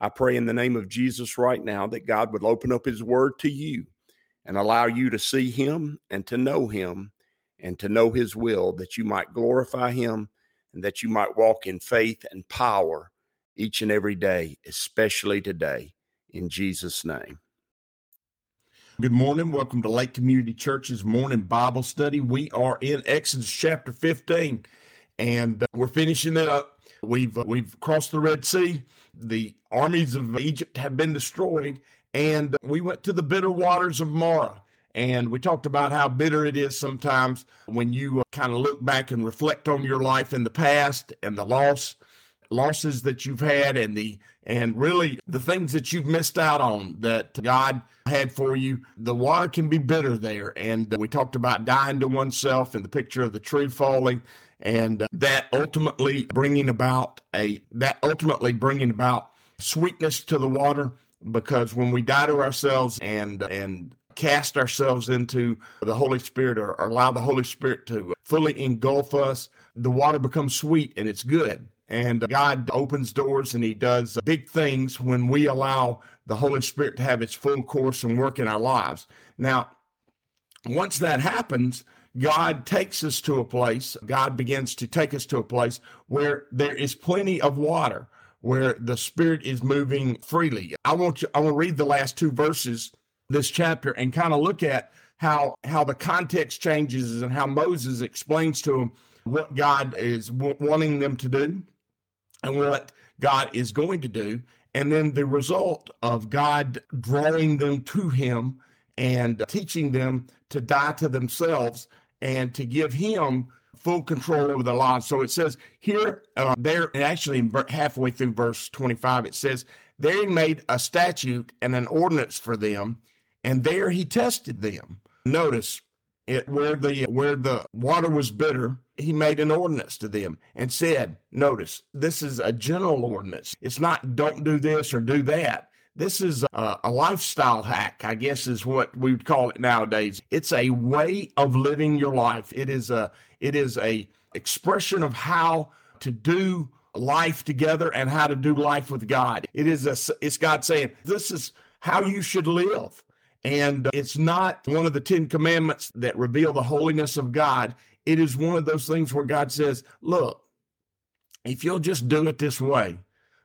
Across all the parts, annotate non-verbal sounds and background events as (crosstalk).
I pray in the name of Jesus right now that God would open up his word to you and allow you to see him and to know him and to know his will, that you might glorify him and that you might walk in faith and power each and every day, especially today, in Jesus' name. Good morning. Welcome to Lake Community Church's morning Bible study. We are in Exodus chapter 15 and uh, we're finishing it up. We've uh, we've crossed the Red Sea the armies of Egypt have been destroyed. And we went to the bitter waters of Marah. And we talked about how bitter it is sometimes when you uh, kind of look back and reflect on your life in the past and the loss losses that you've had and the and really the things that you've missed out on that God had for you. The water can be bitter there. And we talked about dying to oneself and the picture of the tree falling and that ultimately bringing about a that ultimately bringing about sweetness to the water because when we die to ourselves and and cast ourselves into the Holy Spirit or, or allow the Holy Spirit to fully engulf us, the water becomes sweet and it's good. And God opens doors and He does big things when we allow the Holy Spirit to have its full course and work in our lives. Now, once that happens, God takes us to a place, God begins to take us to a place where there is plenty of water, where the Spirit is moving freely. I want you, I want to read the last two verses this chapter and kind of look at how how the context changes and how Moses explains to them what God is w- wanting them to do and what God is going to do and then the result of God drawing them to him and teaching them to die to themselves and to give him full control over the lives. So it says here, uh, there, actually halfway through verse 25, it says, There he made a statute and an ordinance for them, and there he tested them. Notice it where the where the water was bitter, he made an ordinance to them and said, Notice, this is a general ordinance. It's not don't do this or do that. This is a, a, lifestyle hack, I guess is what we would call it nowadays. It's a way of living your life. It is a it is a expression of how to do life together and how to do life with God. It is a it's God saying this is how you should live. And uh, it's not one of the 10 commandments that reveal the holiness of God. It is one of those things where God says, look, if you'll just do it this way,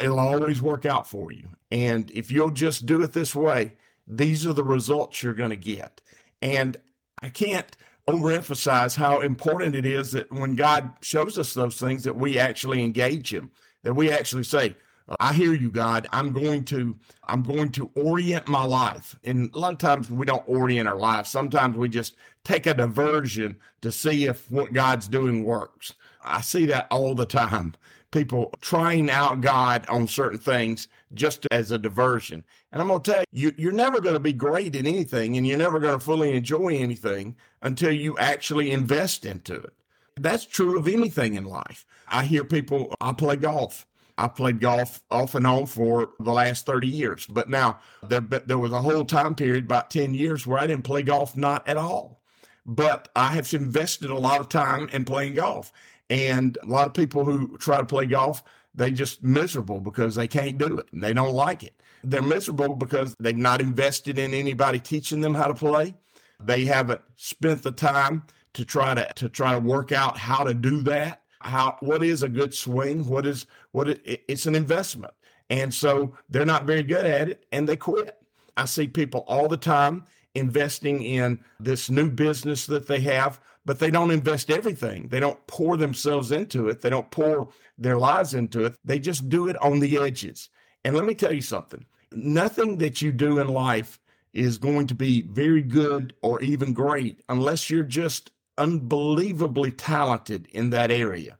it'll always work out for you. And if you'll just do it this way, these are the results you're going to get. And I can't overemphasize how important it is that when God shows us those things that we actually engage him, that we actually say, I hear you, God. I'm going to I'm going to orient my life. And a lot of times we don't orient our life. Sometimes we just take a diversion to see if what God's doing works. I see that all the time people trying out God on certain things just as a diversion. And I'm going to tell you, you're never going to be great at anything and you're never going to fully enjoy anything until you actually invest into it. That's true of anything in life. I hear people, I play golf. I played golf off and on for the last 30 years. But now there, there was a whole time period, about 10 years, where I didn't play golf, not at all. But I have invested a lot of time in playing golf. And a lot of people who try to play golf, they just miserable because they can't do it and they don't like it. They're miserable because they've not invested in anybody teaching them how to play. They haven't spent the time to try to to try to work out how to do that. How what is a good swing? What is what it, it's an investment. And so they're not very good at it and they quit. I see people all the time investing in this new business that they have but they don't invest everything. They don't pour themselves into it. They don't pour their lives into it. They just do it on the edges. And let me tell you something nothing that you do in life is going to be very good or even great unless you're just unbelievably talented in that area.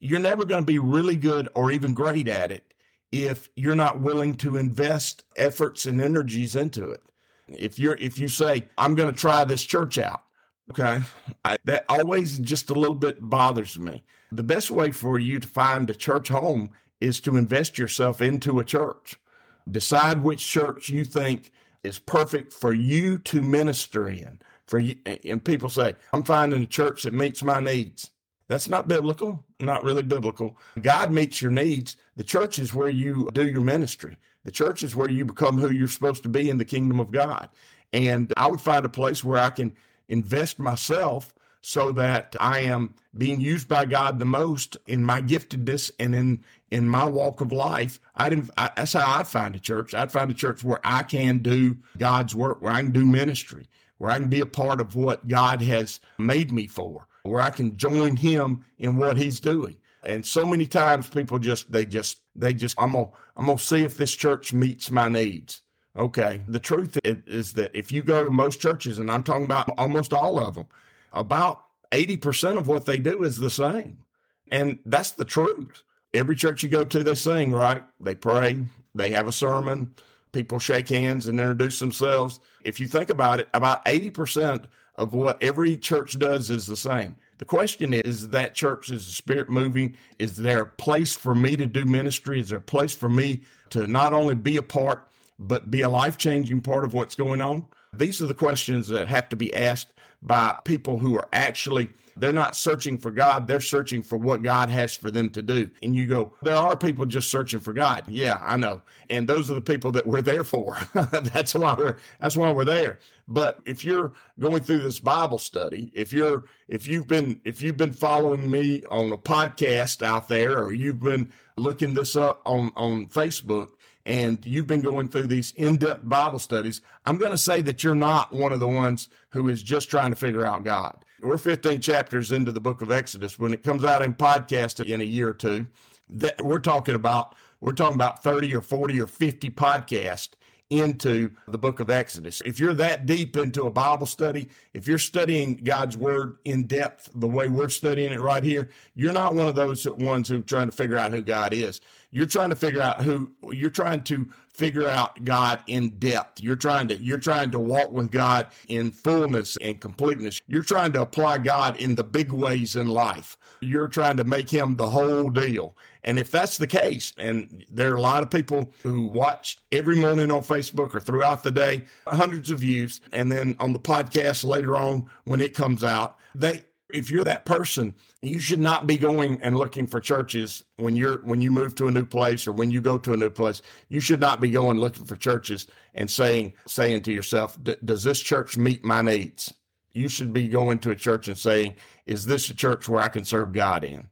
You're never going to be really good or even great at it if you're not willing to invest efforts and energies into it. If you're if you say I'm going to try this church out, okay, I, that always just a little bit bothers me. The best way for you to find a church home is to invest yourself into a church. Decide which church you think is perfect for you to minister in. For you, and people say, I'm finding a church that meets my needs. That's not biblical, not really biblical. God meets your needs. The church is where you do your ministry. The church is where you become who you're supposed to be in the kingdom of God. And I would find a place where I can invest myself so that I am being used by God the most in my giftedness and in in my walk of life. I didn't. I, that's how I'd find a church. I'd find a church where I can do God's work, where I can do ministry, where I can be a part of what God has made me for where I can join him in what he's doing. And so many times people just they just they just I'm gonna I'm gonna see if this church meets my needs. Okay. The truth is that if you go to most churches, and I'm talking about almost all of them, about 80% of what they do is the same. And that's the truth. Every church you go to, they sing, right? They pray, they have a sermon, people shake hands and introduce themselves. If you think about it, about 80% of what every church does is the same. The question is, is that church is the spirit moving? Is there a place for me to do ministry? Is there a place for me to not only be a part, but be a life changing part of what's going on? These are the questions that have to be asked by people who are actually they're not searching for God, they're searching for what God has for them to do. And you go, there are people just searching for God. Yeah, I know. And those are the people that we're there for. (laughs) that's why we're that's why we're there. But if you're going through this Bible study, if you're if you've been if you've been following me on a podcast out there or you've been looking this up on on Facebook, and you've been going through these in-depth Bible studies, I'm going to say that you're not one of the ones who is just trying to figure out God. We're 15 chapters into the book of Exodus. When it comes out in podcast in a year or two, that we're talking about we're talking about 30 or 40 or 50 podcasts into the book of Exodus. If you're that deep into a Bible study, if you're studying God's word in depth the way we're studying it right here, you're not one of those ones who are trying to figure out who God is. You're trying to figure out who you're trying to figure out God in depth. You're trying to you're trying to walk with God in fullness and completeness. You're trying to apply God in the big ways in life. You're trying to make him the whole deal. And if that's the case, and there are a lot of people who watch every morning on Facebook or throughout the day, hundreds of views, and then on the podcast later on when it comes out, they if you're that person, you should not be going and looking for churches when you're when you move to a new place or when you go to a new place. You should not be going looking for churches and saying saying to yourself, "Does this church meet my needs?" You should be going to a church and saying, "Is this a church where I can serve God in?"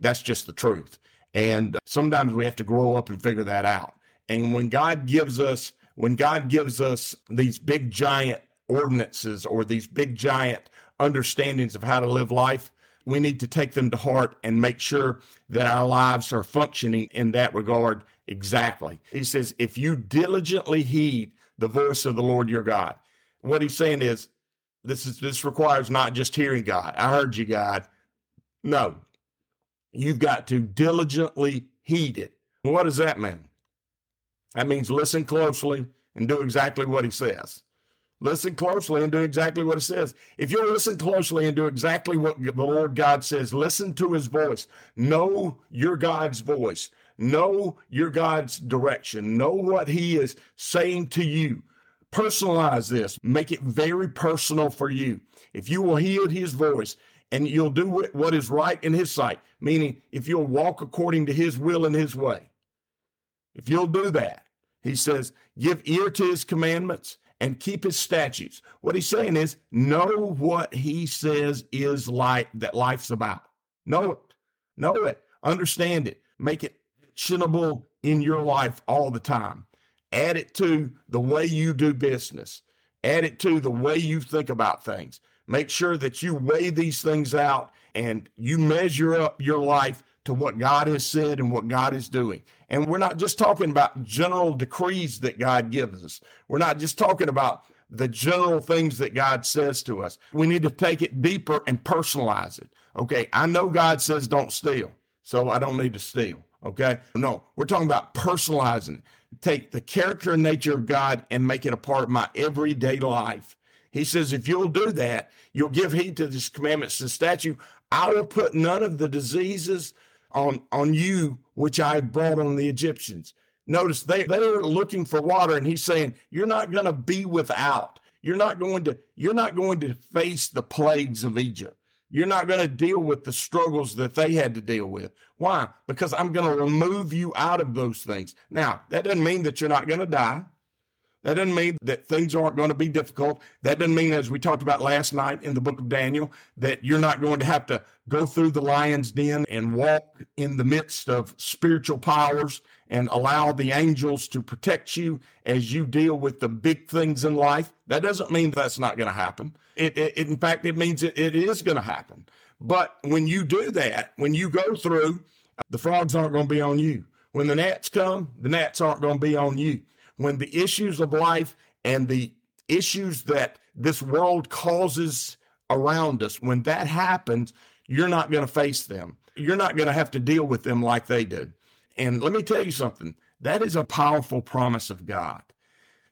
That's just the truth. And sometimes we have to grow up and figure that out. And when God gives us when God gives us these big giant ordinances or these big giant understandings of how to live life, we need to take them to heart and make sure that our lives are functioning in that regard exactly. He says, if you diligently heed the voice of the Lord your God, what he's saying is, this is this requires not just hearing God. I heard you, God. No, you've got to diligently heed it. What does that mean? That means listen closely and do exactly what he says. Listen closely and do exactly what it says. If you listen closely and do exactly what the Lord God says, listen to his voice. Know your God's voice. Know your God's direction. Know what he is saying to you. Personalize this. Make it very personal for you. If you will heed his voice and you'll do what is right in his sight, meaning if you'll walk according to his will and his way, if you'll do that, he says, give ear to his commandments and keep his statutes. What he's saying is know what he says is like that life's about. Know it. Know it. Understand it. Make it actionable in your life all the time. Add it to the way you do business. Add it to the way you think about things. Make sure that you weigh these things out and you measure up your life to what God has said and what God is doing. And we're not just talking about general decrees that God gives us. We're not just talking about the general things that God says to us. We need to take it deeper and personalize it. Okay, I know God says don't steal, so I don't need to steal. Okay. No, we're talking about personalizing. It. Take the character and nature of God and make it a part of my everyday life. He says, if you'll do that, you'll give heed to this commandments and statute. I will put none of the diseases on, on you which I brought on the Egyptians. Notice they, they are looking for water, and he's saying, You're not going to be without. You're not going to, you're not going to face the plagues of Egypt. You're not going to deal with the struggles that they had to deal with. Why? Because I'm going to remove you out of those things. Now, that doesn't mean that you're not going to die. That doesn't mean that things aren't going to be difficult. That doesn't mean, as we talked about last night in the book of Daniel, that you're not going to have to go through the lion's den and walk in the midst of spiritual powers and allow the angels to protect you as you deal with the big things in life. That doesn't mean that's not going to happen. It, it, in fact, it means it, it is going to happen. But when you do that, when you go through, the frogs aren't going to be on you. When the gnats come, the gnats aren't going to be on you when the issues of life and the issues that this world causes around us, when that happens, you're not going to face them. You're not going to have to deal with them like they did. And let me tell you something that is a powerful promise of God.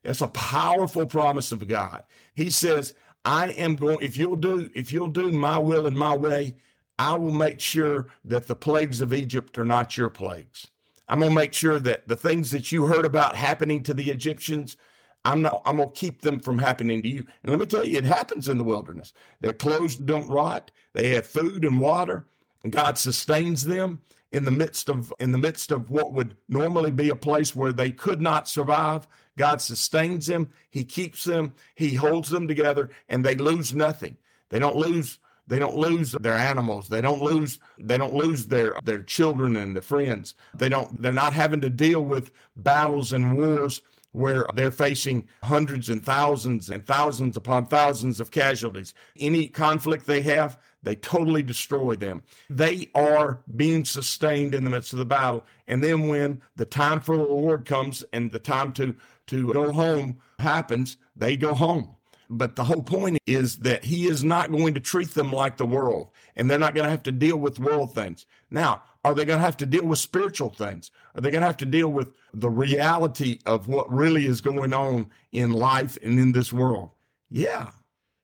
It's a powerful promise of God. He says, I am going, if you'll do, if you'll do my will and my way, I will make sure that the plagues of Egypt are not your plagues. I'm going to make sure that the things that you heard about happening to the Egyptians, I'm not, I'm going to keep them from happening to you. And let me tell you, it happens in the wilderness. Their clothes don't rot. They have food and water, and God sustains them in the midst of in the midst of what would normally be a place where they could not survive. God sustains them. He keeps them. He holds them together, and they lose nothing. They don't lose they don't lose their animals. They don't lose they don't lose their their children and their friends. They don't they're not having to deal with battles and wars where they're facing hundreds and thousands and thousands upon thousands of casualties. Any conflict they have, they totally destroy them. They are being sustained in the midst of the battle. And then when the time for the Lord comes and the time to to go home happens, they go home. But the whole point is that he is not going to treat them like the world, and they're not going to have to deal with world things. Now, are they going to have to deal with spiritual things? Are they going to have to deal with the reality of what really is going on in life and in this world? Yeah.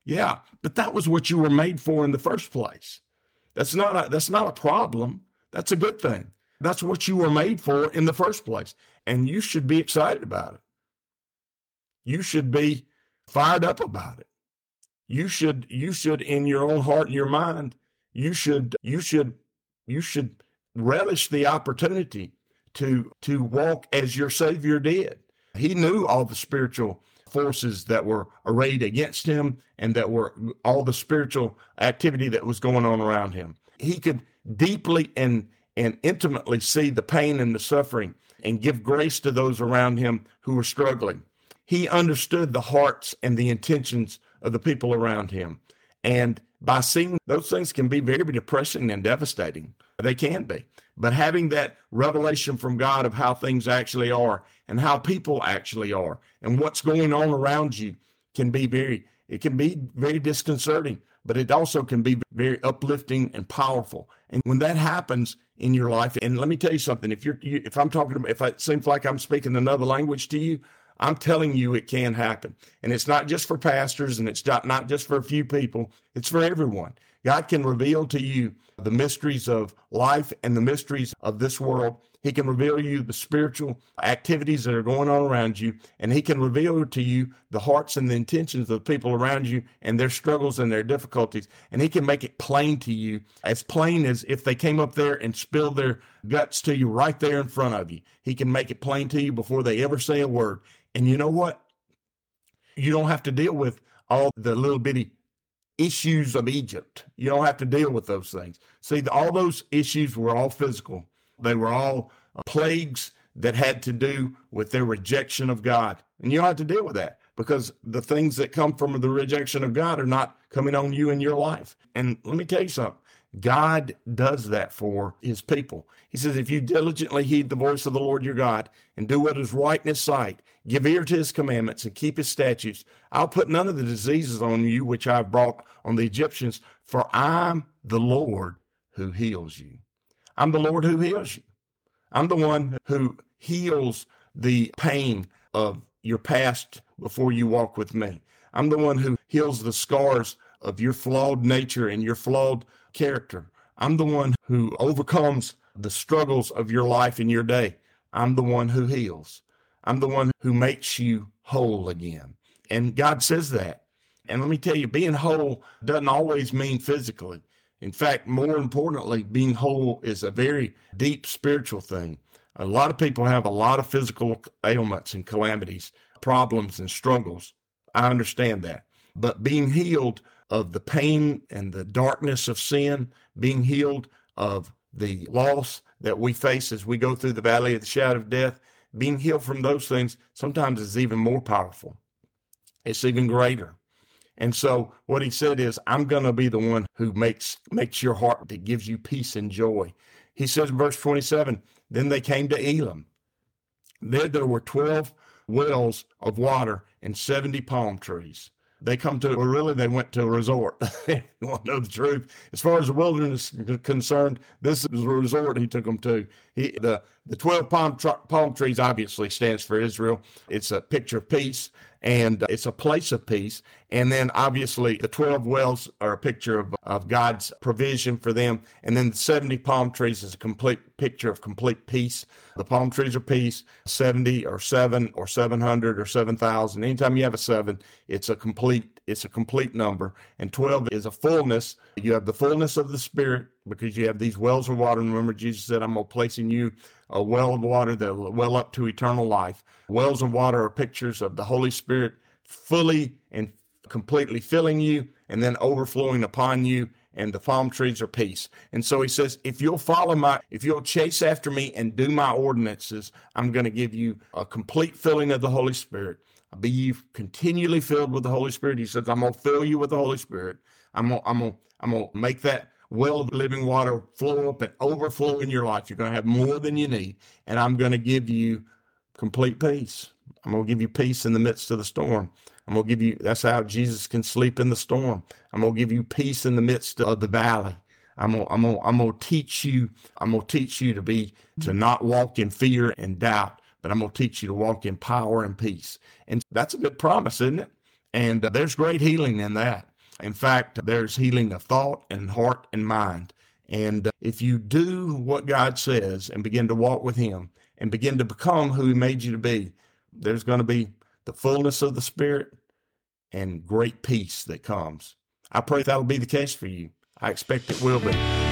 Yeah. But that was what you were made for in the first place. That's not a, that's not a problem. That's a good thing. That's what you were made for in the first place. And you should be excited about it. You should be fired up about it. You should, you should, in your own heart and your mind, you should, you should, you should relish the opportunity to to walk as your Savior did. He knew all the spiritual forces that were arrayed against him and that were all the spiritual activity that was going on around him. He could deeply and and intimately see the pain and the suffering and give grace to those around him who were struggling he understood the hearts and the intentions of the people around him. And by seeing those things can be very depressing and devastating. They can be. But having that revelation from God of how things actually are and how people actually are and what's going on around you can be very, it can be very disconcerting, but it also can be very uplifting and powerful. And when that happens in your life, and let me tell you something, if you're, if I'm talking if it seems like I'm speaking another language to you, I'm telling you, it can happen. And it's not just for pastors and it's not, just for a few people, it's for everyone. God can reveal to you the mysteries of life and the mysteries of this world. He can reveal you the spiritual activities that are going on around you, and He can reveal to you the hearts and the intentions of the people around you and their struggles and their difficulties. And He can make it plain to you, as plain as if they came up there and spilled their guts to you right there in front of you. He can make it plain to you before they ever say a word. And you know what? You don't have to deal with all the little bitty issues of Egypt. You don't have to deal with those things. See, all those issues were all physical, they were all plagues that had to do with their rejection of God. And you don't have to deal with that because the things that come from the rejection of God are not coming on you in your life. And let me tell you something God does that for his people. He says, If you diligently heed the voice of the Lord your God and do what is right in his sight, give ear to his commandments and keep his statutes, I'll put none of the diseases on you which I've brought on the Egyptians, for I'm the Lord who heals you. I'm the Lord who heals you. I'm the one who heals the pain of your past before you walk with me. I'm the one who heals the scars of your flawed nature and your flawed character. I'm the one who overcomes the struggles of your life and your day. I'm the one who heals. I'm the one who makes you whole again. And God says that. And let me tell you, being whole doesn't always mean physically. In fact, more importantly, being whole is a very deep spiritual thing. A lot of people have a lot of physical ailments and calamities, problems and struggles. I understand that. But being healed of the pain and the darkness of sin, being healed of the loss that we face as we go through the valley of the shadow of death, being healed from those things sometimes is even more powerful. It's even greater. And so what he said is, I'm going to be the one who makes makes your heart that gives you peace and joy. He says in verse 27, then they came to Elim. There there were 12 wells of water and 70 palm trees. They come to, or really they went to a resort. (laughs) you (laughs) want to know the truth? As far as the wilderness is concerned, this is a resort he took them to. He, the, the 12 palm, tr- palm trees obviously stands for Israel. It's a picture of peace and uh, it's a place of peace. And then obviously the 12 wells are a picture of, of God's provision for them. And then the 70 palm trees is a complete picture of complete peace. The palm trees are peace, 70 or 7 or 700 or 7,000. Anytime you have a 7, it's a complete it's a complete number. And 12 is a fullness. You have the fullness of the Spirit because you have these wells of water. And remember, Jesus said, I'm going to place in you a well of water that will well up to eternal life. Wells of water are pictures of the Holy Spirit fully and completely filling you and then overflowing upon you and the palm trees are peace. And so he says, if you'll follow my, if you'll chase after me and do my ordinances, I'm going to give you a complete filling of the Holy Spirit. Be continually filled with the Holy Spirit. He says, I'm going to fill you with the Holy Spirit. I'm going to I'm gonna, I'm to make that well of living water flow up and overflow in your life. You're going to have more than you need. And I'm going to give you complete peace. I'm going to give you peace in the midst of the storm. I'm going to give you, that's how Jesus can sleep in the storm. I'm going to give you peace in the midst of the valley. I'm going, to, I'm, to, I'm to teach you, I'm going to teach you to be, to not walk in fear and doubt, but I'm going to teach you to walk in power and peace. And that's a good promise, isn't it? And uh, there's great healing in that. In fact, there's healing of thought and heart and mind. And uh, if you do what God says and begin to walk with Him and begin to become who He made you to be, there's going to be the fullness of the Spirit and great peace that comes. I pray that'll be the case for you. I expect it will be.